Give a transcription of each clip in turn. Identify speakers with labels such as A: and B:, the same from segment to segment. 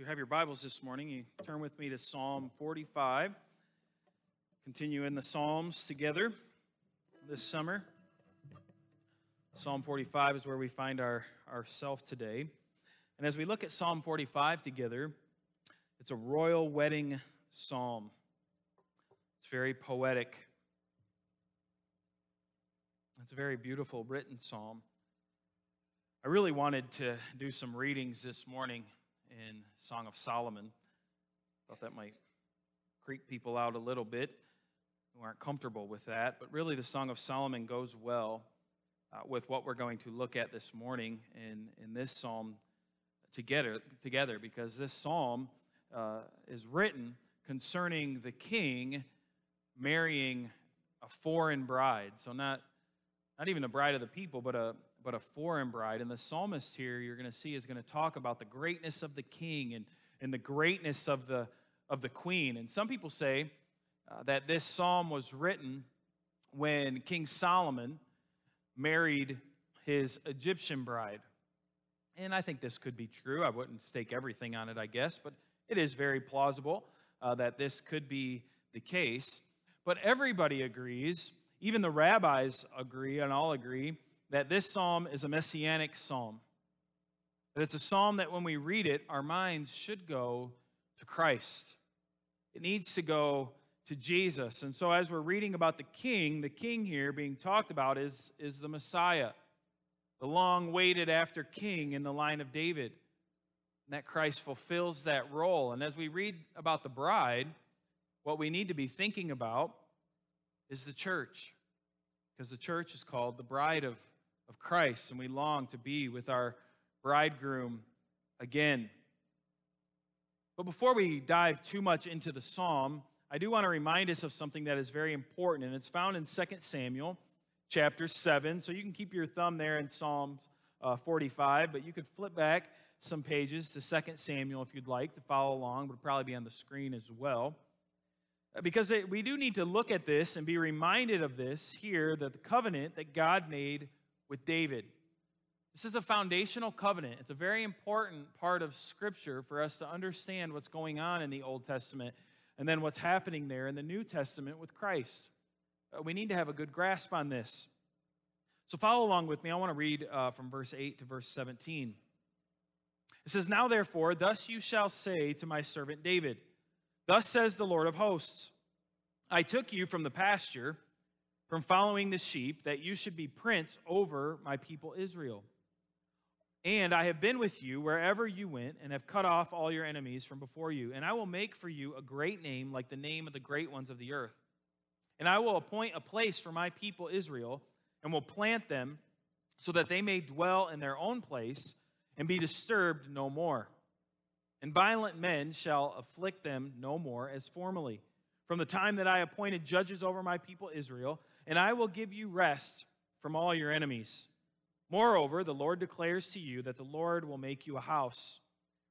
A: you have your Bibles this morning, you turn with me to Psalm 45. Continue in the Psalms together this summer. Psalm 45 is where we find our ourself today. And as we look at Psalm 45 together, it's a royal wedding psalm. It's very poetic. It's a very beautiful written psalm. I really wanted to do some readings this morning in Song of Solomon. Thought that might creep people out a little bit who aren't comfortable with that. But really, the Song of Solomon goes well uh, with what we're going to look at this morning in, in this psalm together, together because this psalm uh, is written concerning the king marrying a foreign bride. So, not, not even a bride of the people, but a, but a foreign bride. And the psalmist here, you're going to see, is going to talk about the greatness of the king and, and the greatness of the, of the queen. And some people say uh, that this psalm was written when King Solomon married his Egyptian bride. And I think this could be true. I wouldn't stake everything on it, I guess, but it is very plausible uh, that this could be the case. But everybody agrees, even the rabbis agree, and all agree, that this psalm is a messianic psalm. That it's a psalm that when we read it, our minds should go to Christ. It needs to go to Jesus. And so, as we're reading about the king, the king here being talked about is, is the Messiah, the long waited after king in the line of David. And that Christ fulfills that role. And as we read about the bride, what we need to be thinking about is the church, because the church is called the bride of of Christ, and we long to be with our bridegroom again. But before we dive too much into the psalm, I do want to remind us of something that is very important, and it's found in 2 Samuel chapter 7. So you can keep your thumb there in Psalms uh, 45, but you could flip back some pages to 2 Samuel if you'd like to follow along, but it'll probably be on the screen as well. Uh, because it, we do need to look at this and be reminded of this here that the covenant that God made with David. This is a foundational covenant. It's a very important part of Scripture for us to understand what's going on in the Old Testament and then what's happening there in the New Testament with Christ. Uh, we need to have a good grasp on this. So follow along with me. I want to read uh, from verse 8 to verse 17. It says, Now therefore, thus you shall say to my servant David, Thus says the Lord of hosts, I took you from the pasture from following the sheep, that you should be prince over my people Israel. And I have been with you wherever you went, and have cut off all your enemies from before you. And I will make for you a great name, like the name of the great ones of the earth. And I will appoint a place for my people Israel, and will plant them so that they may dwell in their own place and be disturbed no more. And violent men shall afflict them no more as formerly. From the time that I appointed judges over my people Israel, and I will give you rest from all your enemies. Moreover, the Lord declares to you that the Lord will make you a house.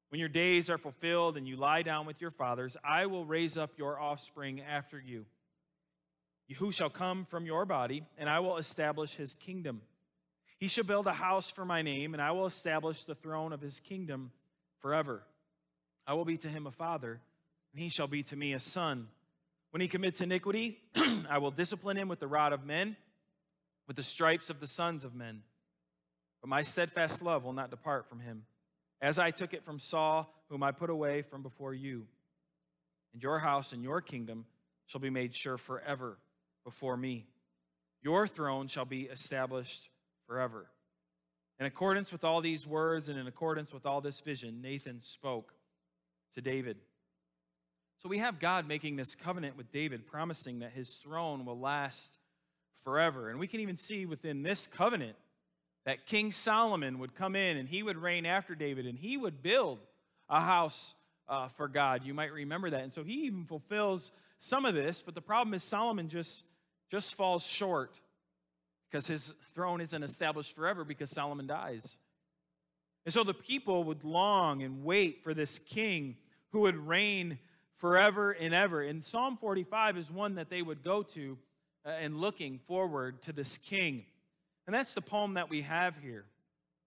A: When your days are fulfilled and you lie down with your fathers, I will raise up your offspring after you, who shall come from your body, and I will establish his kingdom. He shall build a house for my name, and I will establish the throne of his kingdom forever. I will be to him a father, and he shall be to me a son. When he commits iniquity, I will discipline him with the rod of men, with the stripes of the sons of men. But my steadfast love will not depart from him, as I took it from Saul, whom I put away from before you. And your house and your kingdom shall be made sure forever before me. Your throne shall be established forever. In accordance with all these words and in accordance with all this vision, Nathan spoke to David. So we have God making this covenant with David, promising that his throne will last forever. And we can even see within this covenant that King Solomon would come in and he would reign after David and he would build a house uh, for God. You might remember that. And so he even fulfills some of this, but the problem is Solomon just, just falls short because his throne isn't established forever because Solomon dies. And so the people would long and wait for this king who would reign forever and ever. And Psalm 45 is one that they would go to uh, and looking forward to this king. And that's the poem that we have here,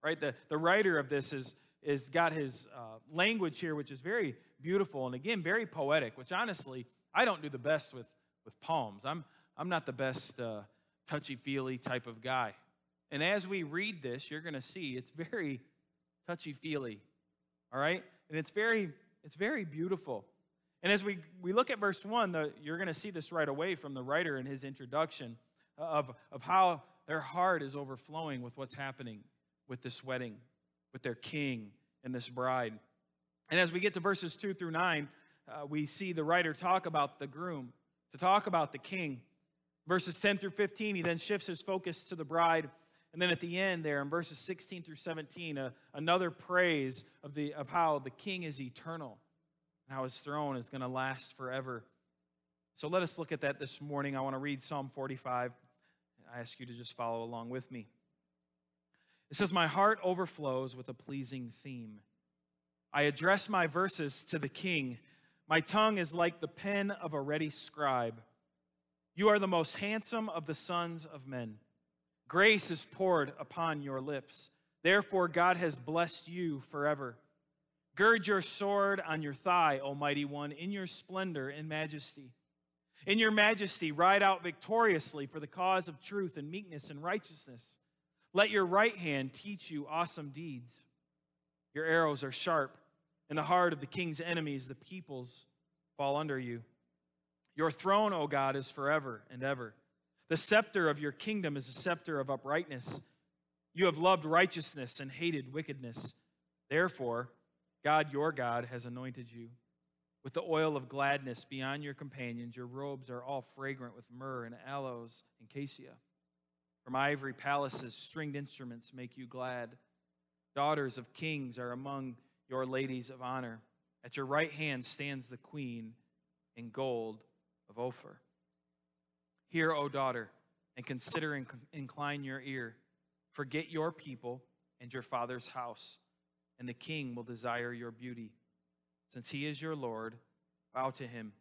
A: right? The, the writer of this is, is got his uh, language here, which is very beautiful and again very poetic. Which honestly, I don't do the best with with poems. I'm I'm not the best uh, touchy feely type of guy. And as we read this, you're going to see it's very touchy feely. All right, and it's very it's very beautiful. And as we, we look at verse 1, the, you're going to see this right away from the writer in his introduction of, of how their heart is overflowing with what's happening with this wedding, with their king and this bride. And as we get to verses 2 through 9, uh, we see the writer talk about the groom, to talk about the king. Verses 10 through 15, he then shifts his focus to the bride. And then at the end, there in verses 16 through 17, uh, another praise of, the, of how the king is eternal how his throne is going to last forever. So let us look at that this morning. I want to read Psalm 45. I ask you to just follow along with me. It says, My heart overflows with a pleasing theme. I address my verses to the king. My tongue is like the pen of a ready scribe. You are the most handsome of the sons of men. Grace is poured upon your lips. Therefore, God has blessed you forever. Gird your sword on your thigh, Almighty One, in your splendor and majesty. In your majesty, ride out victoriously for the cause of truth and meekness and righteousness. Let your right hand teach you awesome deeds. Your arrows are sharp. In the heart of the king's enemies, the peoples fall under you. Your throne, O God, is forever and ever. The scepter of your kingdom is a scepter of uprightness. You have loved righteousness and hated wickedness. Therefore, God, your God, has anointed you with the oil of gladness beyond your companions. Your robes are all fragrant with myrrh and aloes and cassia. From ivory palaces, stringed instruments make you glad. Daughters of kings are among your ladies of honor. At your right hand stands the queen in gold of Ophir. Hear, O daughter, and consider and incline your ear. Forget your people and your father's house and the king will desire your beauty. Since he is your Lord, bow to him.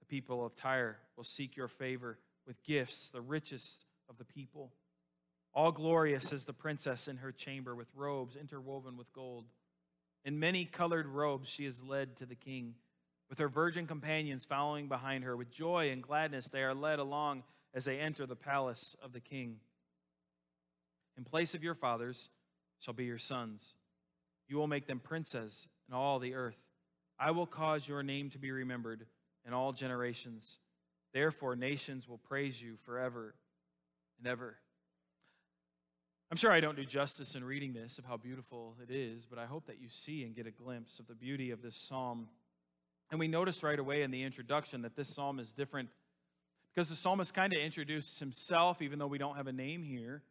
A: The people of Tyre will seek your favor with gifts, the richest of the people. All glorious is the princess in her chamber with robes interwoven with gold. In many colored robes she is led to the king, with her virgin companions following behind her. With joy and gladness they are led along as they enter the palace of the king. In place of your fathers shall be your sons you will make them princes in all the earth. I will cause your name to be remembered in all generations. Therefore, nations will praise you forever and ever. I'm sure I don't do justice in reading this of how beautiful it is, but I hope that you see and get a glimpse of the beauty of this psalm. And we notice right away in the introduction that this psalm is different because the psalmist kind of introduced himself, even though we don't have a name here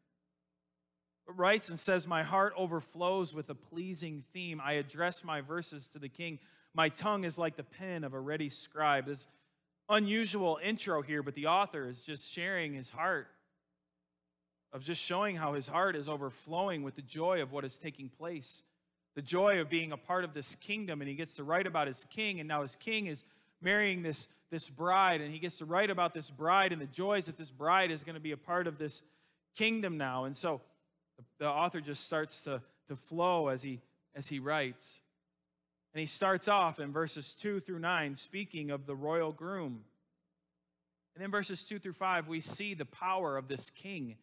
A: writes and says, My heart overflows with a pleasing theme. I address my verses to the king. My tongue is like the pen of a ready scribe. This unusual intro here, but the author is just sharing his heart, of just showing how his heart is overflowing with the joy of what is taking place, the joy of being a part of this kingdom. And he gets to write about his king, and now his king is marrying this, this bride, and he gets to write about this bride and the joys that this bride is going to be a part of this kingdom now. And so, the author just starts to, to flow as he, as he writes. And he starts off in verses 2 through 9 speaking of the royal groom. And in verses 2 through 5, we see the power of this king,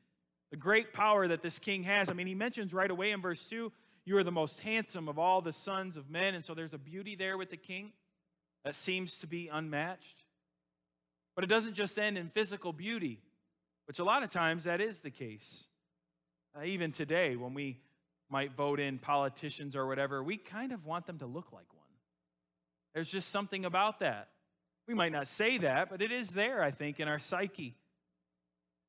A: the great power that this king has. I mean, he mentions right away in verse 2 you are the most handsome of all the sons of men. And so there's a beauty there with the king that seems to be unmatched. But it doesn't just end in physical beauty, which a lot of times that is the case. Uh, even today, when we might vote in politicians or whatever, we kind of want them to look like one. There's just something about that. We might not say that, but it is there, I think, in our psyche.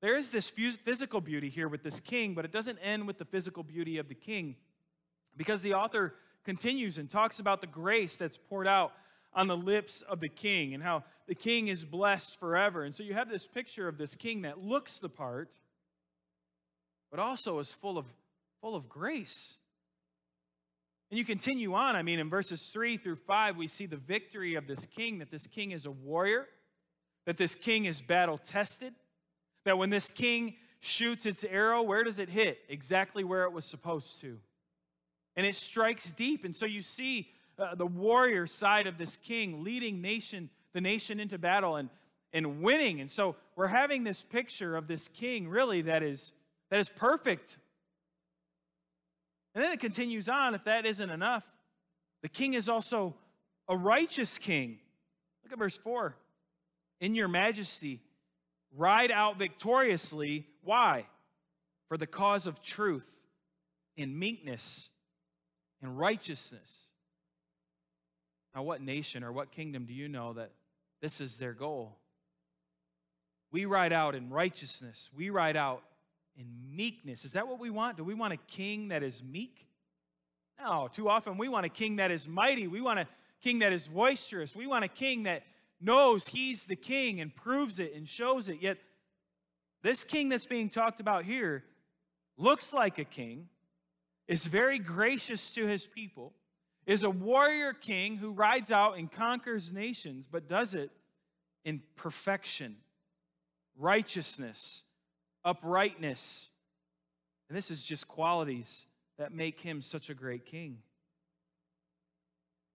A: There is this physical beauty here with this king, but it doesn't end with the physical beauty of the king because the author continues and talks about the grace that's poured out on the lips of the king and how the king is blessed forever. And so you have this picture of this king that looks the part, but also is full of, full of grace. And you continue on. I mean, in verses 3 through 5, we see the victory of this king, that this king is a warrior, that this king is battle tested, that when this king shoots its arrow, where does it hit? Exactly where it was supposed to. And it strikes deep. And so you see uh, the warrior side of this king leading nation, the nation into battle and, and winning. And so we're having this picture of this king really that is, that is perfect. And then it continues on, if that isn't enough, the king is also a righteous king. Look at verse 4. In your majesty, ride out victoriously. Why? For the cause of truth, in meekness, and righteousness. Now, what nation or what kingdom do you know that this is their goal? We ride out in righteousness, we ride out in meekness. Is that what we want? Do we want a king that is meek? No, too often we want a king that is mighty. We want a king that is boisterous. We want a king that knows he's the king and proves it and shows it. Yet, this king that's being talked about here looks like a king, is very gracious to his people, is a warrior king who rides out and conquers nations, but does it in perfection, righteousness, uprightness. And this is just qualities that make him such a great king.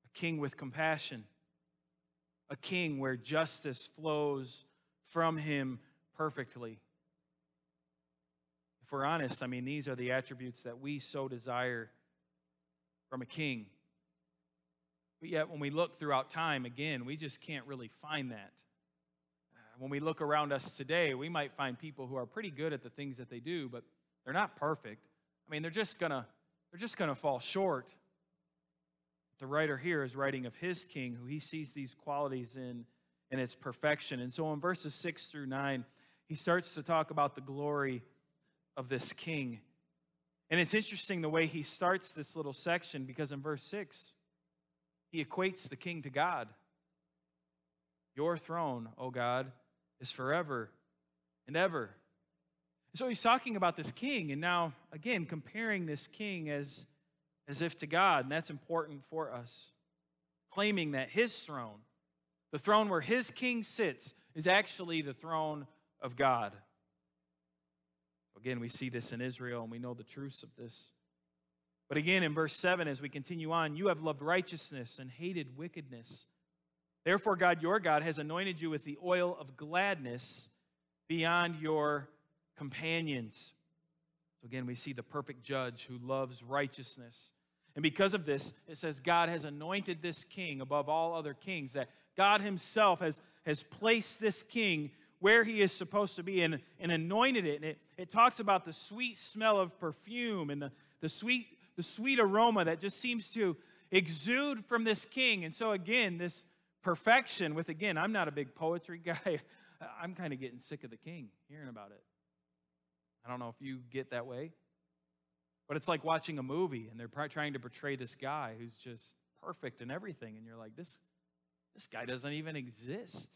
A: A king with compassion, a king where justice flows from him perfectly. If we're honest, I mean, these are the attributes that we so desire from a king. But yet, when we look throughout time, again, we just can't really find that. When we look around us today, we might find people who are pretty good at the things that they do, but they're not perfect. I mean, they're just gonna they're just gonna fall short. The writer here is writing of his king, who he sees these qualities in in its perfection. And so in verses six through nine, he starts to talk about the glory of this king. And it's interesting the way he starts this little section because in verse 6, he equates the king to God. Your throne, O God, is forever and ever. So he's talking about this king, and now, again, comparing this king as, as if to God, and that's important for us. Claiming that his throne, the throne where his king sits, is actually the throne of God. Again, we see this in Israel and we know the truths of this. But again, in verse 7, as we continue on, you have loved righteousness and hated wickedness. Therefore, God, your God, has anointed you with the oil of gladness beyond your companions. So again, we see the perfect judge who loves righteousness. And because of this, it says God has anointed this king above all other kings, that God himself has, has placed this king where he is supposed to be and, and anointed it. And it, it talks about the sweet smell of perfume and the, the, sweet, the sweet aroma that just seems to exude from this king. And so, again, this perfection with, again, I'm not a big poetry guy. I'm kind of getting sick of the king, hearing about it. I don't know if you get that way. But it's like watching a movie and they're trying to portray this guy who's just perfect and everything. And you're like, this, this guy doesn't even exist.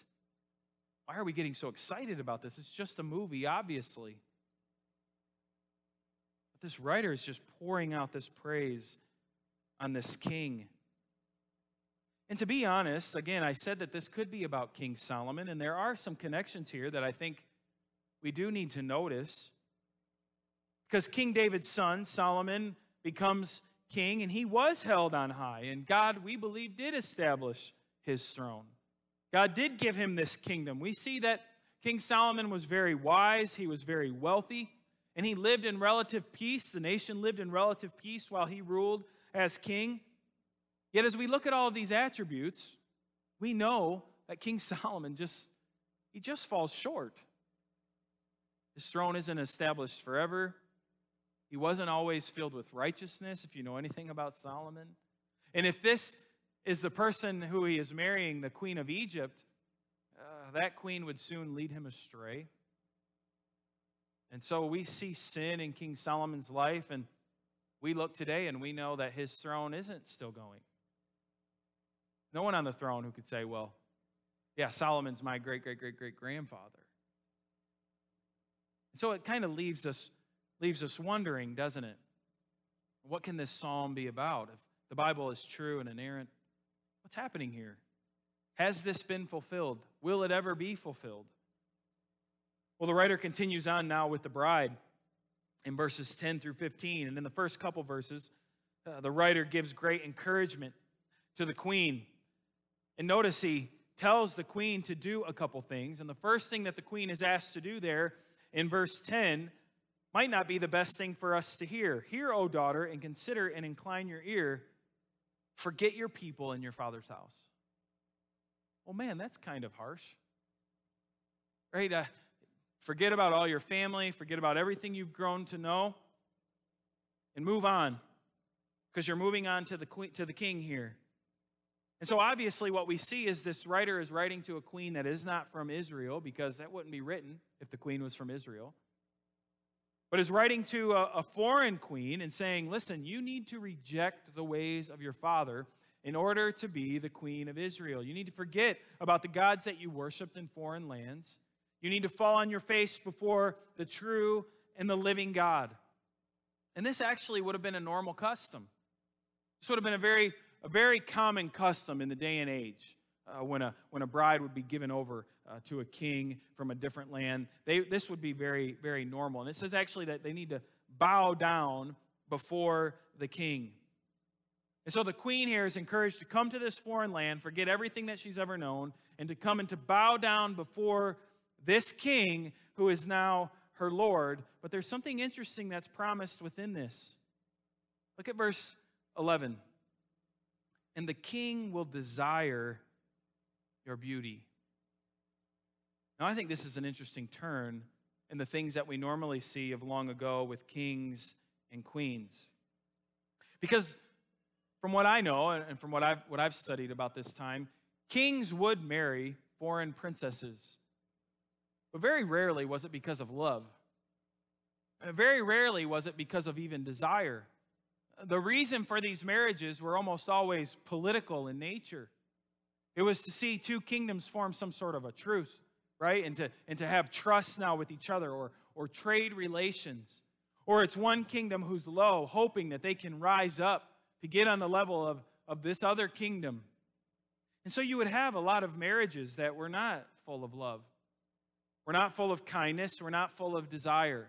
A: Why are we getting so excited about this? It's just a movie, obviously. But this writer is just pouring out this praise on this king. And to be honest, again, I said that this could be about King Solomon, and there are some connections here that I think we do need to notice. Because King David's son, Solomon, becomes king, and he was held on high. And God, we believe, did establish his throne. God did give him this kingdom. We see that King Solomon was very wise, he was very wealthy, and he lived in relative peace. The nation lived in relative peace while he ruled as king. Yet, as we look at all of these attributes, we know that King Solomon just he just falls short. His throne isn't established forever. He wasn't always filled with righteousness, if you know anything about Solomon. And if this is the person who he is marrying, the queen of Egypt, uh, that queen would soon lead him astray. And so we see sin in King Solomon's life, and we look today and we know that his throne isn't still going. No one on the throne who could say, well, yeah, Solomon's my great, great, great, great grandfather. And so it kind of leaves us, leaves us wondering, doesn't it? What can this psalm be about? If the Bible is true and inerrant, What's happening here? Has this been fulfilled? Will it ever be fulfilled? Well, the writer continues on now with the bride in verses 10 through 15. And in the first couple verses, Uh, the writer gives great encouragement to the queen. And notice he tells the queen to do a couple things. And the first thing that the queen is asked to do there in verse 10 might not be the best thing for us to hear. Hear, O daughter, and consider and incline your ear. Forget your people and your father's house. Well, man, that's kind of harsh. Right? Uh, forget about all your family, forget about everything you've grown to know, and move on because you're moving on to the, queen, to the king here. And so, obviously, what we see is this writer is writing to a queen that is not from Israel, because that wouldn't be written if the queen was from Israel, but is writing to a, a foreign queen and saying, Listen, you need to reject the ways of your father in order to be the queen of Israel. You need to forget about the gods that you worshiped in foreign lands. You need to fall on your face before the true and the living God. And this actually would have been a normal custom. This would have been a very, a very common custom in the day and age. Uh, when, a, when a bride would be given over uh, to a king from a different land, they, this would be very, very normal. And it says actually that they need to bow down before the king. And so the queen here is encouraged to come to this foreign land, forget everything that she's ever known, and to come and to bow down before this king who is now her Lord. But there's something interesting that's promised within this. Look at verse 11. And the king will desire your beauty. Now, I think this is an interesting turn in the things that we normally see of long ago with kings and queens. Because from what I know and from what I've, what I've studied about this time, kings would marry foreign princesses. But very rarely was it because of love. Very rarely was it because of even desire the reason for these marriages were almost always political in nature. It was to see two kingdoms form some sort of a truce, right? And to, and to have trust now with each other or, or trade relations. Or it's one kingdom who's low, hoping that they can rise up to get on the level of, of this other kingdom. And so you would have a lot of marriages that were not full of love. We're not full of kindness. We're not full of desire.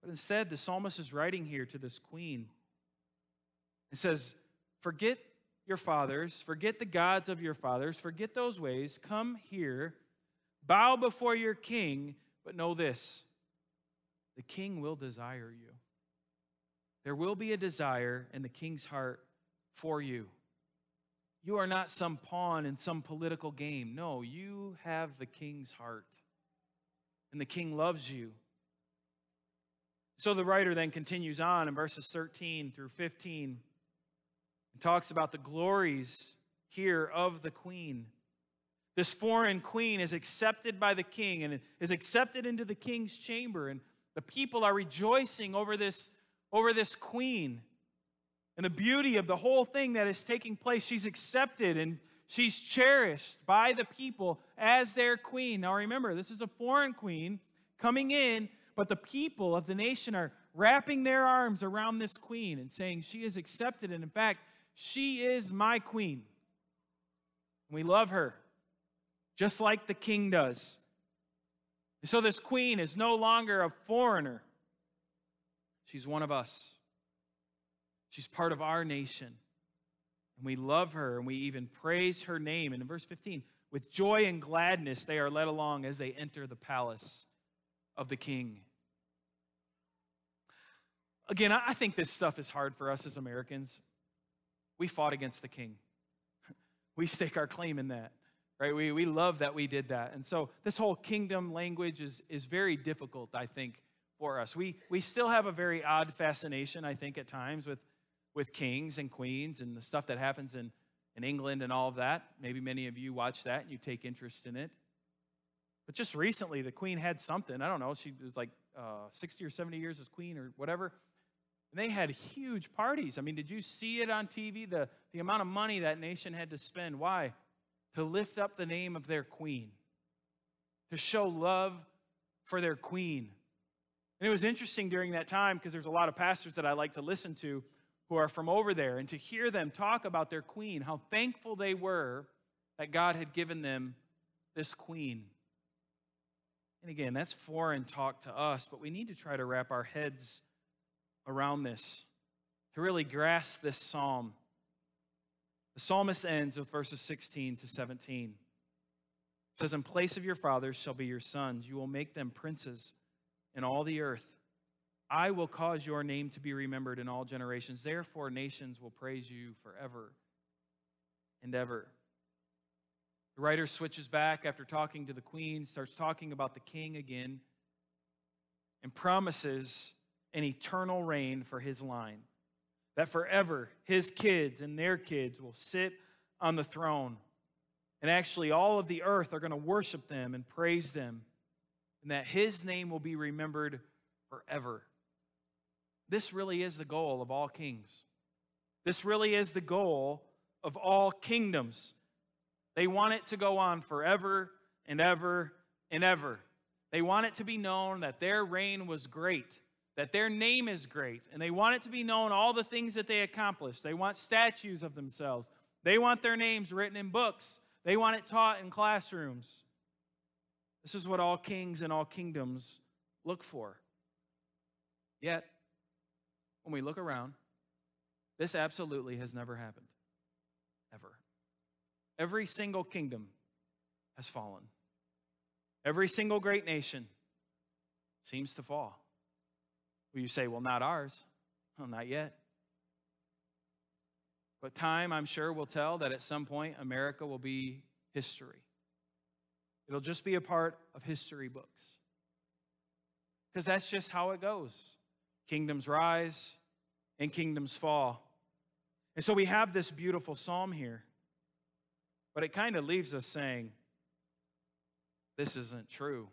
A: But instead, the psalmist is writing here to this queen. It says, Forget your fathers, forget the gods of your fathers, forget those ways, come here, bow before your king, but know this the king will desire you. There will be a desire in the king's heart for you. You are not some pawn in some political game. No, you have the king's heart. And the king loves you. So the writer then continues on in verses 13 through 15 and talks about the glories here of the queen. This foreign queen is accepted by the king and is accepted into the king's chamber, and the people are rejoicing over this, over this queen and the beauty of the whole thing that is taking place. She's accepted and she's cherished by the people as their queen. Now remember, this is a foreign queen coming in but the people of the nation are wrapping their arms around this queen and saying, She is accepted. And in fact, she is my queen. We love her, just like the king does. so this queen is no longer a foreigner, she's one of us. She's part of our nation. And we love her and we even praise her name. And in verse 15, with joy and gladness they are led along as they enter the palace of the king. Again, I think this stuff is hard for us as Americans. We fought against the king. We stake our claim in that, right? We, we love that we did that. And so this whole kingdom language is, is very difficult, I think, for us. We, we still have a very odd fascination, I think, at times with, with kings and queens and the stuff that happens in, in England and all of that. Maybe many of you watch that and you take interest in it. But just recently, the queen had something. I don't know. She was like uh, 60 or 70 years as queen or whatever. And they had huge parties. I mean, did you see it on TV? The, the amount of money that nation had to spend. Why? To lift up the name of their queen, to show love for their queen. And it was interesting during that time because there's a lot of pastors that I like to listen to who are from over there, and to hear them talk about their queen, how thankful they were that God had given them this queen. And again, that's foreign talk to us, but we need to try to wrap our heads around this, to really grasp this psalm, the psalmist ends with verses 16 to 17. It says, In place of your fathers shall be your sons. You will make them princes in all the earth. I will cause your name to be remembered in all generations. Therefore, nations will praise you forever and ever. The writer switches back after talking to the queen, starts talking about the king again, and promises an eternal reign for his line. That forever his kids and their kids will sit on the throne. And actually, all of the earth are going to worship them and praise them. And that his name will be remembered forever. This really is the goal of all kings. This really is the goal of all kingdoms. They want it to go on forever and ever and ever. They want it to be known that their reign was great, that their name is great, and they want it to be known all the things that they accomplished. They want statues of themselves, they want their names written in books, they want it taught in classrooms. This is what all kings and all kingdoms look for. Yet, when we look around, this absolutely has never happened. Ever. Every single kingdom has fallen. Every single great nation seems to fall. You say, well, not ours. Well, not yet. But time, I'm sure, will tell that at some point America will be history. It'll just be a part of history books. Because that's just how it goes. Kingdoms rise and kingdoms fall. And so we have this beautiful psalm here, but it kind of leaves us saying, this isn't true.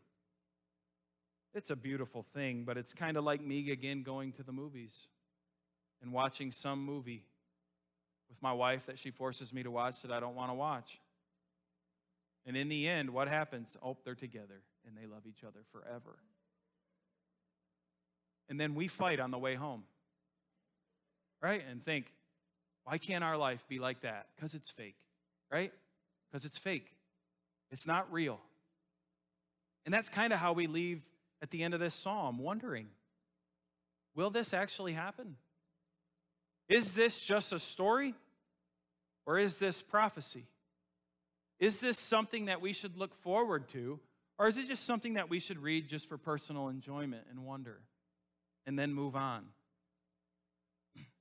A: It's a beautiful thing, but it's kind of like me again going to the movies and watching some movie with my wife that she forces me to watch that I don't want to watch. And in the end, what happens? Oh, they're together and they love each other forever and then we fight on the way home. Right? And think, why can't our life be like that? Because it's fake, right? Because it's fake. It's not real. And that's kind of how we leave at the end of this psalm, wondering will this actually happen? Is this just a story? Or is this prophecy? Is this something that we should look forward to? Or is it just something that we should read just for personal enjoyment and wonder? and then move on.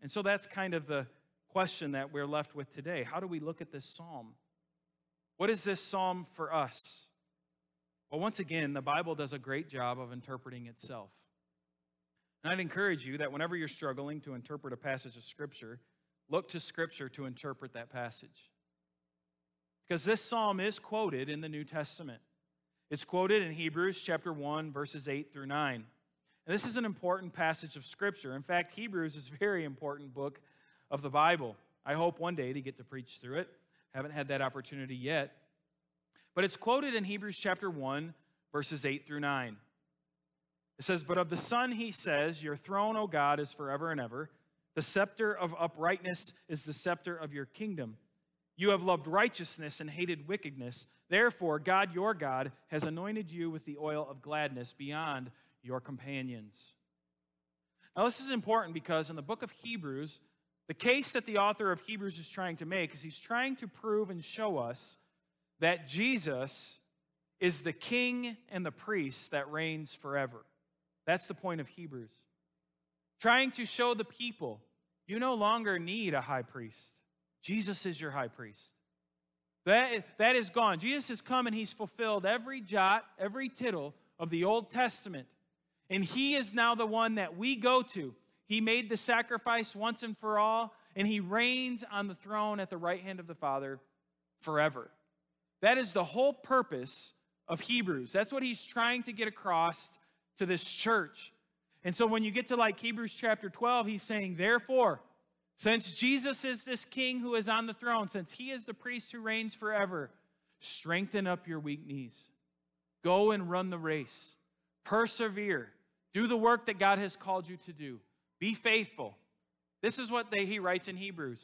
A: And so that's kind of the question that we're left with today. How do we look at this psalm? What is this psalm for us? Once again, the Bible does a great job of interpreting itself. And I'd encourage you that whenever you're struggling to interpret a passage of Scripture, look to Scripture to interpret that passage. Because this psalm is quoted in the New Testament. It's quoted in Hebrews chapter 1, verses 8 through 9. And this is an important passage of Scripture. In fact, Hebrews is a very important book of the Bible. I hope one day to get to preach through it. Haven't had that opportunity yet. But it's quoted in Hebrews chapter 1, verses 8 through 9. It says, But of the Son he says, Your throne, O God, is forever and ever. The scepter of uprightness is the scepter of your kingdom. You have loved righteousness and hated wickedness. Therefore, God, your God, has anointed you with the oil of gladness beyond your companions. Now, this is important because in the book of Hebrews, the case that the author of Hebrews is trying to make is he's trying to prove and show us that Jesus is the king and the priest that reigns forever. That's the point of Hebrews. Trying to show the people you no longer need a high priest. Jesus is your high priest. That, that is gone. Jesus has come and he's fulfilled every jot, every tittle of the Old Testament. And he is now the one that we go to. He made the sacrifice once and for all, and he reigns on the throne at the right hand of the Father forever. That is the whole purpose of Hebrews. That's what he's trying to get across to this church. And so when you get to like Hebrews chapter 12, he's saying, Therefore, since Jesus is this king who is on the throne, since he is the priest who reigns forever, strengthen up your weak knees. Go and run the race. Persevere. Do the work that God has called you to do. Be faithful. This is what they, he writes in Hebrews.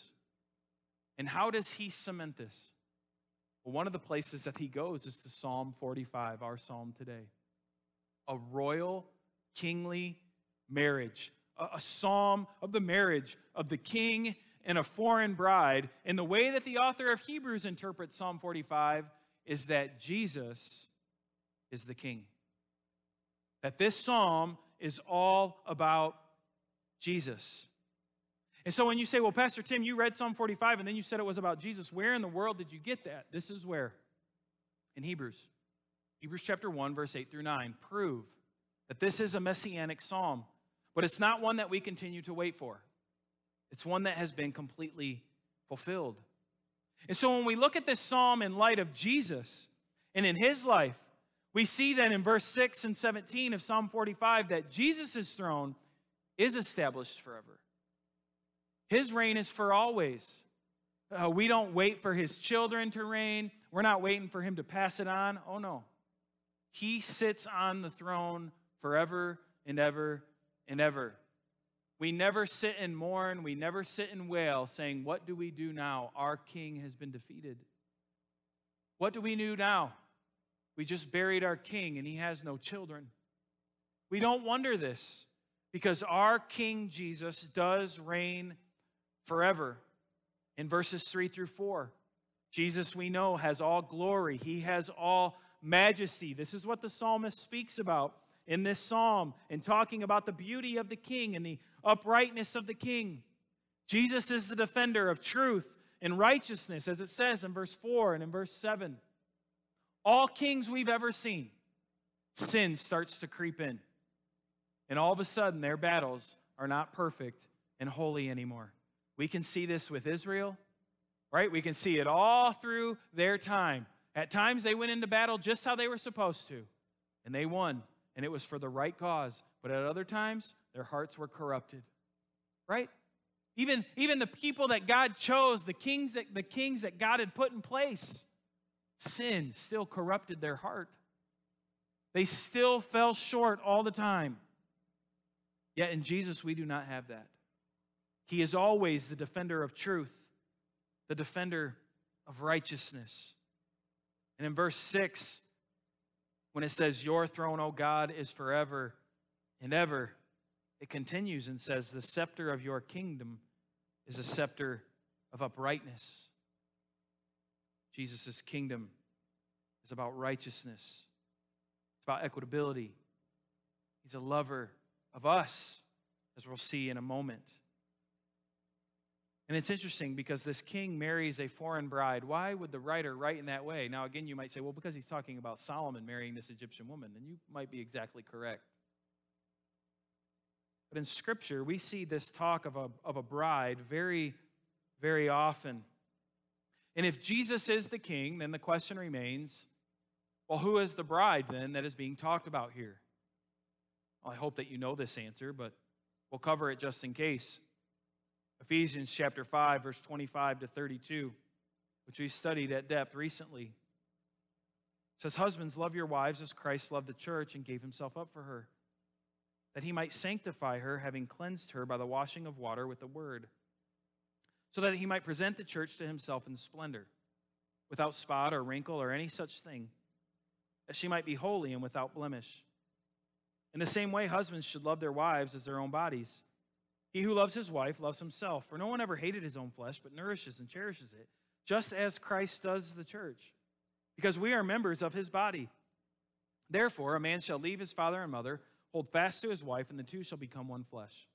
A: And how does he cement this? Well, one of the places that he goes is to Psalm 45, our psalm today. A royal, kingly marriage, a, a psalm of the marriage of the king and a foreign bride. And the way that the author of Hebrews interprets Psalm 45 is that Jesus is the king. That this psalm is all about Jesus. And so when you say, well, Pastor Tim, you read Psalm 45 and then you said it was about Jesus, where in the world did you get that? This is where. In Hebrews. Hebrews chapter 1, verse 8 through 9 prove that this is a messianic psalm, but it's not one that we continue to wait for. It's one that has been completely fulfilled. And so when we look at this psalm in light of Jesus and in his life, we see then in verse 6 and 17 of Psalm 45 that Jesus' throne is established forever. His reign is for always. Uh, we don't wait for his children to reign. We're not waiting for him to pass it on. Oh, no. He sits on the throne forever and ever and ever. We never sit and mourn. We never sit and wail, saying, What do we do now? Our king has been defeated. What do we do now? We just buried our king and he has no children. We don't wonder this because our King Jesus does reign forever. In verses 3 through 4, Jesus, we know, has all glory, he has all majesty. This is what the psalmist speaks about in this psalm in talking about the beauty of the king and the uprightness of the king. Jesus is the defender of truth and righteousness, as it says in verse 4 and in verse 7. All kings we've ever seen, sin starts to creep in. And all of a sudden, their battles are not perfect and holy anymore. We can see this with Israel, right? We can see it all through their time. At times, they went into battle just how they were supposed to, and they won, and it was for the right cause. But at other times, their hearts were corrupted, right? Even, even the people that God chose, the kings that, the kings that God had put in place, sin still corrupted their heart. They still fell short all the time. Yet in Jesus, we do not have that. He is always the defender of truth, the defender of righteousness. And in verse 6, when it says, Your throne, O God, is forever and ever, it continues and says, The scepter of your kingdom is a scepter of uprightness. Jesus' kingdom is about righteousness, it's about equitability. He's a lover of us, as we'll see in a moment. And it's interesting because this king marries a foreign bride. Why would the writer write in that way? Now, again, you might say, well, because he's talking about Solomon marrying this Egyptian woman, and you might be exactly correct. But in Scripture, we see this talk of a, of a bride very, very often. And if Jesus is the king, then the question remains well, who is the bride then that is being talked about here? Well, I hope that you know this answer, but we'll cover it just in case. Ephesians chapter 5, verse 25 to 32, which we studied at depth recently, says, Husbands, love your wives as Christ loved the church and gave himself up for her, that he might sanctify her, having cleansed her by the washing of water with the word, so that he might present the church to himself in splendor, without spot or wrinkle or any such thing, that she might be holy and without blemish. In the same way, husbands should love their wives as their own bodies. He who loves his wife loves himself, for no one ever hated his own flesh, but nourishes and cherishes it, just as Christ does the church, because we are members of his body. Therefore, a man shall leave his father and mother, hold fast to his wife, and the two shall become one flesh.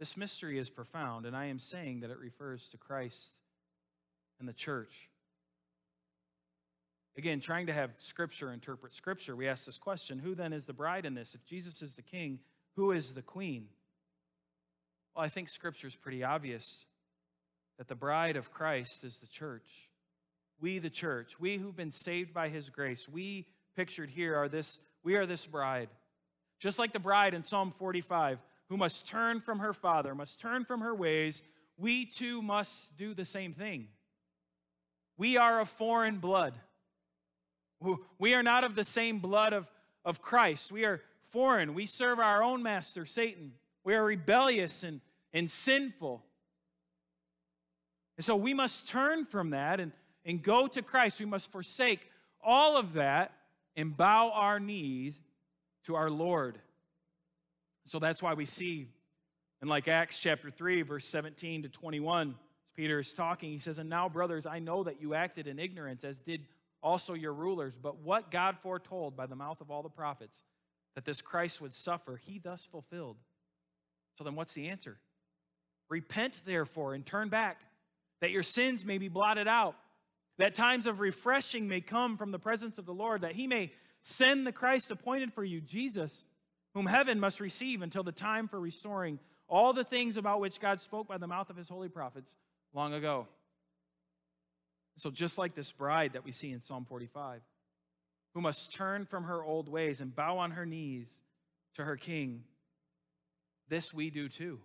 A: This mystery is profound, and I am saying that it refers to Christ and the church. Again, trying to have Scripture interpret Scripture, we ask this question Who then is the bride in this? If Jesus is the king, who is the queen? Well, I think Scripture is pretty obvious that the bride of Christ is the church. We, the church, we who've been saved by his grace, we pictured here are this, we are this bride. Just like the bride in Psalm 45, who must turn from her father, must turn from her ways, we too must do the same thing. We are of foreign blood. We are not of the same blood of, of Christ. We are foreign. We serve our own master, Satan. We are rebellious and, and sinful. And so we must turn from that and, and go to Christ. We must forsake all of that and bow our knees to our Lord. So that's why we see And like Acts chapter 3, verse 17 to 21, Peter is talking, he says, And now, brothers, I know that you acted in ignorance, as did also your rulers, but what God foretold by the mouth of all the prophets, that this Christ would suffer, he thus fulfilled. So then, what's the answer? Repent, therefore, and turn back, that your sins may be blotted out, that times of refreshing may come from the presence of the Lord, that he may send the Christ appointed for you, Jesus, whom heaven must receive until the time for restoring all the things about which God spoke by the mouth of his holy prophets long ago. So, just like this bride that we see in Psalm 45, who must turn from her old ways and bow on her knees to her king, this we do too.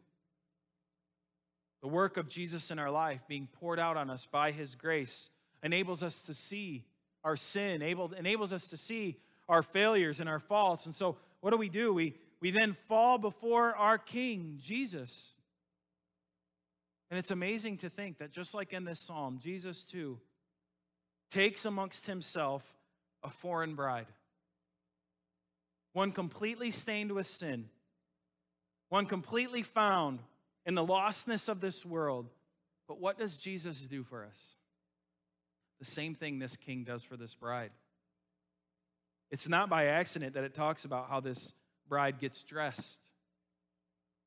A: The work of Jesus in our life being poured out on us by his grace enables us to see our sin, enables us to see our failures and our faults. And so, what do we do? We, we then fall before our King, Jesus. And it's amazing to think that just like in this psalm, Jesus too takes amongst himself a foreign bride, one completely stained with sin, one completely found in the lostness of this world. But what does Jesus do for us? The same thing this king does for this bride. It's not by accident that it talks about how this bride gets dressed.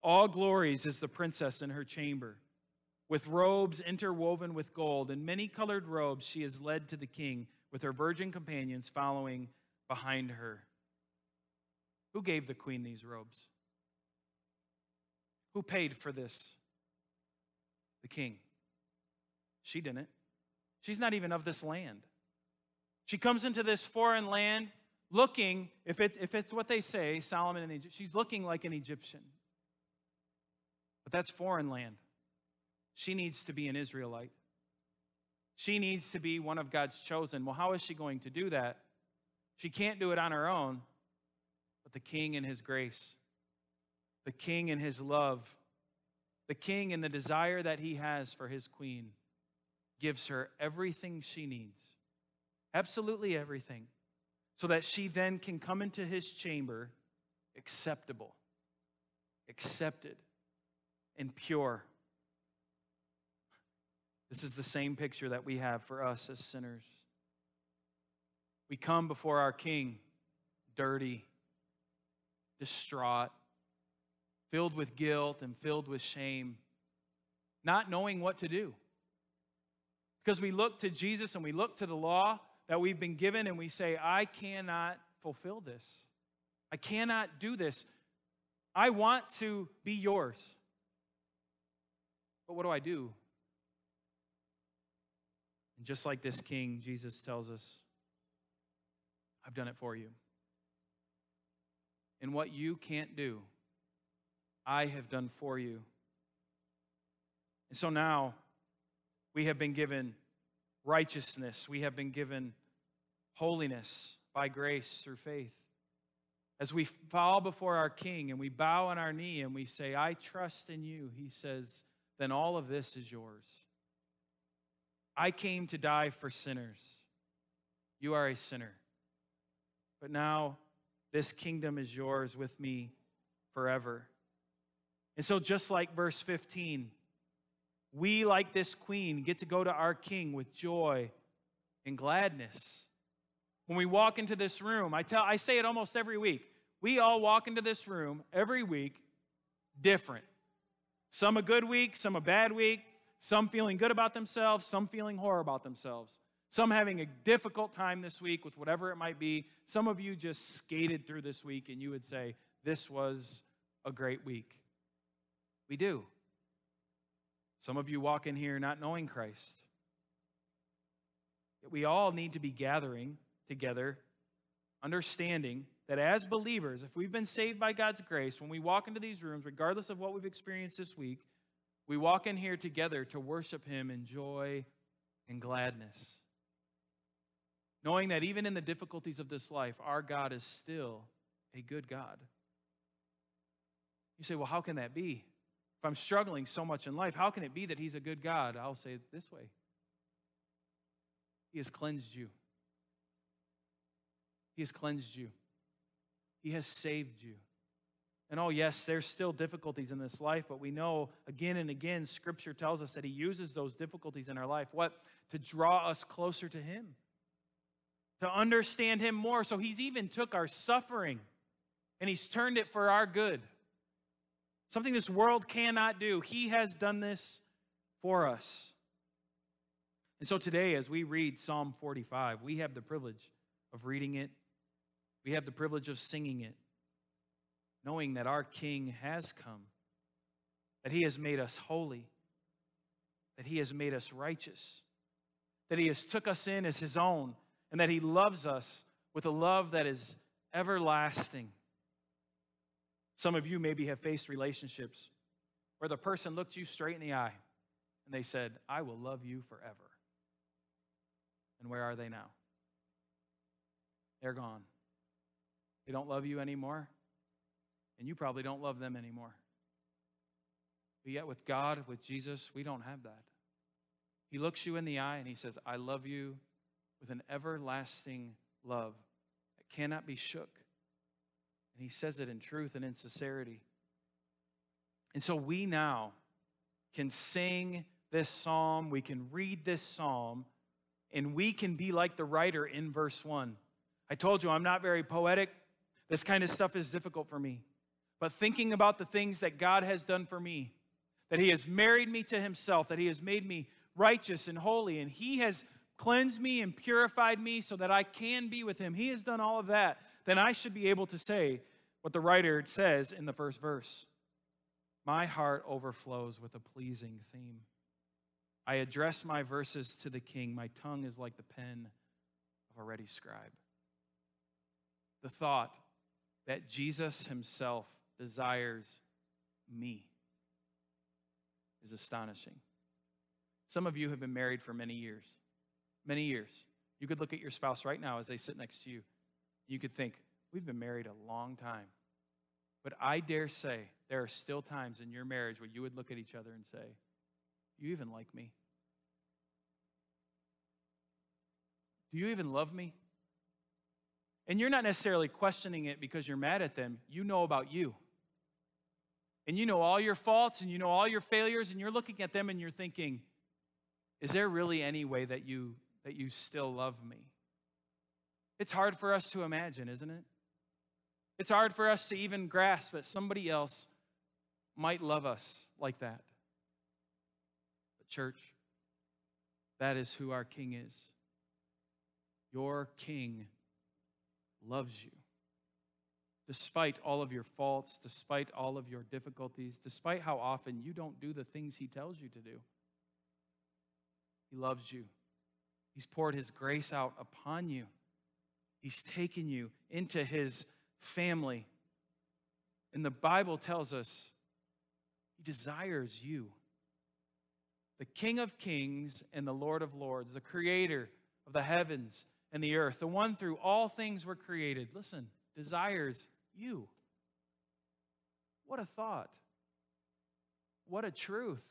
A: All glories is the princess in her chamber. With robes interwoven with gold and many colored robes, she is led to the king with her virgin companions following behind her. Who gave the queen these robes? Who paid for this? The king. She didn't. She's not even of this land. She comes into this foreign land looking, if it's, if it's what they say, Solomon and Egypt, she's looking like an Egyptian. But that's foreign land. She needs to be an Israelite. She needs to be one of God's chosen. Well, how is she going to do that? She can't do it on her own, but the king and his grace, the king and his love, the king and the desire that he has for his queen gives her everything she needs. Absolutely everything. So that she then can come into his chamber acceptable, accepted, and pure this is the same picture that we have for us as sinners. We come before our King dirty, distraught, filled with guilt and filled with shame, not knowing what to do. Because we look to Jesus and we look to the law that we've been given and we say, I cannot fulfill this. I cannot do this. I want to be yours. But what do I do? And just like this king, Jesus tells us, I've done it for you. And what you can't do, I have done for you. And so now we have been given righteousness, we have been given holiness by grace through faith. As we fall before our King and we bow on our knee and we say, I trust in you, he says, then all of this is yours. I came to die for sinners. You are a sinner. But now this kingdom is yours with me forever. And so, just like verse 15, we, like this queen, get to go to our king with joy and gladness. When we walk into this room, I, tell, I say it almost every week. We all walk into this room every week different. Some a good week, some a bad week, some feeling good about themselves, some feeling horror about themselves. Some having a difficult time this week with whatever it might be. Some of you just skated through this week and you would say, This was a great week. We do. Some of you walk in here not knowing Christ. We all need to be gathering together, understanding that as believers, if we've been saved by God's grace, when we walk into these rooms, regardless of what we've experienced this week, we walk in here together to worship Him in joy and gladness. Knowing that even in the difficulties of this life, our God is still a good God. You say, well, how can that be? If I'm struggling so much in life, how can it be that He's a good God? I'll say it this way He has cleansed you, He has cleansed you, He has saved you. And oh, yes, there's still difficulties in this life, but we know again and again, Scripture tells us that He uses those difficulties in our life. What? To draw us closer to Him, to understand Him more. So He's even took our suffering and He's turned it for our good. Something this world cannot do. He has done this for us. And so today, as we read Psalm 45, we have the privilege of reading it, we have the privilege of singing it knowing that our King has come, that he has made us holy, that he has made us righteous, that he has took us in as his own, and that he loves us with a love that is everlasting. Some of you maybe have faced relationships where the person looked you straight in the eye and they said, I will love you forever. And where are they now? They're gone. They don't love you anymore and you probably don't love them anymore. But yet, with God, with Jesus, we don't have that. He looks you in the eye and He says, I love you with an everlasting love that cannot be shook. And He says it in truth and in sincerity. And so we now can sing this psalm, we can read this psalm, and we can be like the writer in verse 1. I told you I'm not very poetic. This kind of stuff is difficult for me but thinking about the things that God has done for me, that He has married me to Himself, that He has made me righteous and holy, and He has cleansed me and purified me so that I can be with Him. He has done all of that. Then I should be able to say what the writer says in the first verse My heart overflows with a pleasing theme. I address my verses to the king. My tongue is like the pen of a ready scribe. The thought that Jesus himself desires me is astonishing. Some of you have been married for many years. Many years. You could look at your spouse right now as they sit next to you. You could think, we've been married a long time. But I dare say there are still times in your marriage where you would look at each other and say, You even like me? Do you even love me? And you're not necessarily questioning it because you're mad at them. You know about you and you know all your faults and you know all your failures and you're looking at them and you're thinking is there really any way that you that you still love me it's hard for us to imagine isn't it it's hard for us to even grasp that somebody else might love us like that but church that is who our king is your king loves you despite all of your faults, despite all of your difficulties, despite how often you don't do the things He tells you to do. He loves you. He's poured His grace out upon you. He's taken you into His family. And the Bible tells us He desires you. The King of Kings and the Lord of Lords, the Creator of the heavens and the earth, the one through all things were created. Listen, desires you. What a thought. What a truth.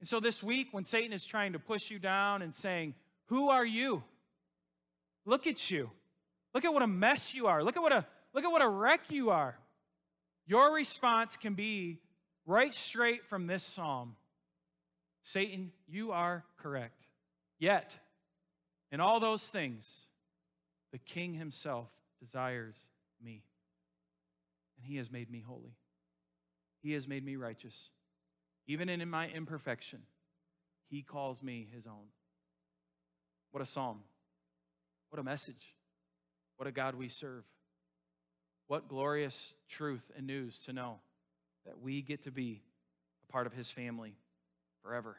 A: And so this week, when Satan is trying to push you down and saying, Who are you? Look at you. Look at what a mess you are. Look at what a look at what a wreck you are. Your response can be right straight from this psalm. Satan, you are correct. Yet, in all those things, the king himself desires me. And He has made me holy. He has made me righteous. Even in my imperfection, He calls me His own. What a psalm. What a message. What a God we serve. What glorious truth and news to know that we get to be a part of His family forever,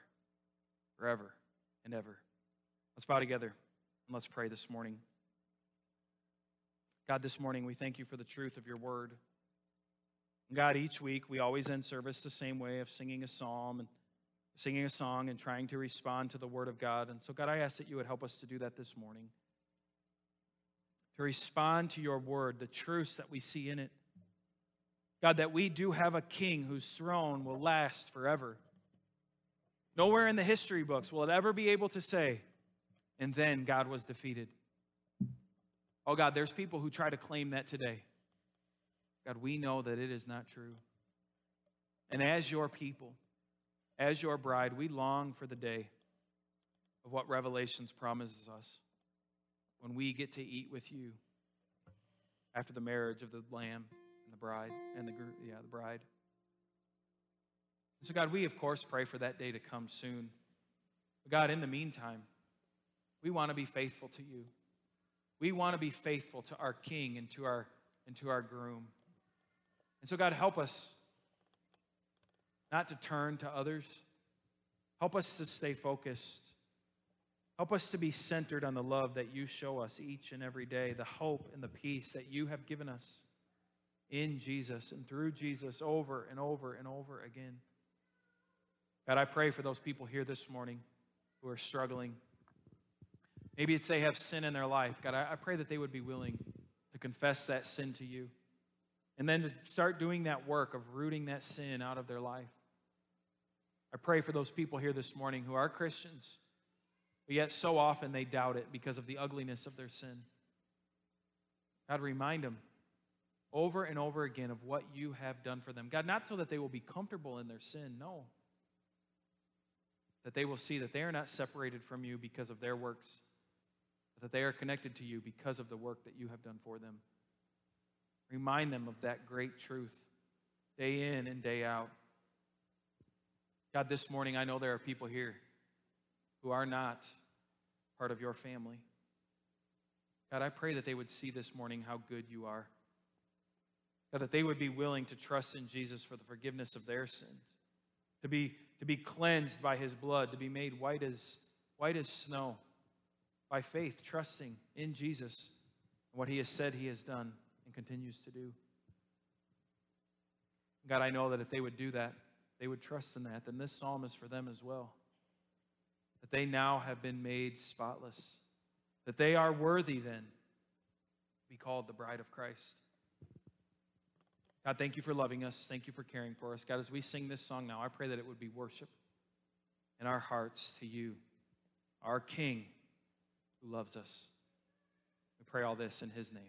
A: forever, and ever. Let's bow together and let's pray this morning. God, this morning we thank you for the truth of your word. God, each week we always end service the same way of singing a psalm and singing a song and trying to respond to the word of God. And so, God, I ask that you would help us to do that this morning. To respond to your word, the truths that we see in it. God, that we do have a king whose throne will last forever. Nowhere in the history books will it ever be able to say, and then God was defeated. Oh God, there's people who try to claim that today. God, we know that it is not true. And as your people, as your bride, we long for the day of what Revelations promises us when we get to eat with you after the marriage of the lamb and the bride and the yeah, the bride. So God, we of course pray for that day to come soon. But God, in the meantime, we want to be faithful to you. We want to be faithful to our king and to our and to our groom. And so God, help us not to turn to others. Help us to stay focused. Help us to be centered on the love that you show us each and every day, the hope and the peace that you have given us in Jesus and through Jesus over and over and over again. God, I pray for those people here this morning who are struggling. Maybe it's they have sin in their life. God, I, pray that they would be willing to confess that sin to you and then to start doing that work of rooting that sin out of their life. I pray for those people here this morning who are Christians, but yet so often they doubt it because of the ugliness of their sin. God, remind them over and over again of what you have done for them. God, not so that they will be comfortable in their sin, no. That they will see that they are not separated from you because of their works, but that they are connected to you because of the work that you have done for them. Remind them of that great truth day in and day out. God, this morning I know there are people here who are not part of your family. God, I pray that they would see this morning how good you are. God, that they would be willing to trust in Jesus for the forgiveness of their sins, to be, to be cleansed by his blood, to be made white as, white as snow by faith, trusting in Jesus and what he has said he has done and continues to do. God, I know that if they would do that, they would trust in that, then this psalm is for them as well. That they now have been made spotless, that they are worthy then to be called the bride of Christ. God, thank you for loving us. Thank you for caring for us. God, as we sing this song now, I pray that it would be worship in our hearts to you, our King who loves us. We pray all this in his name.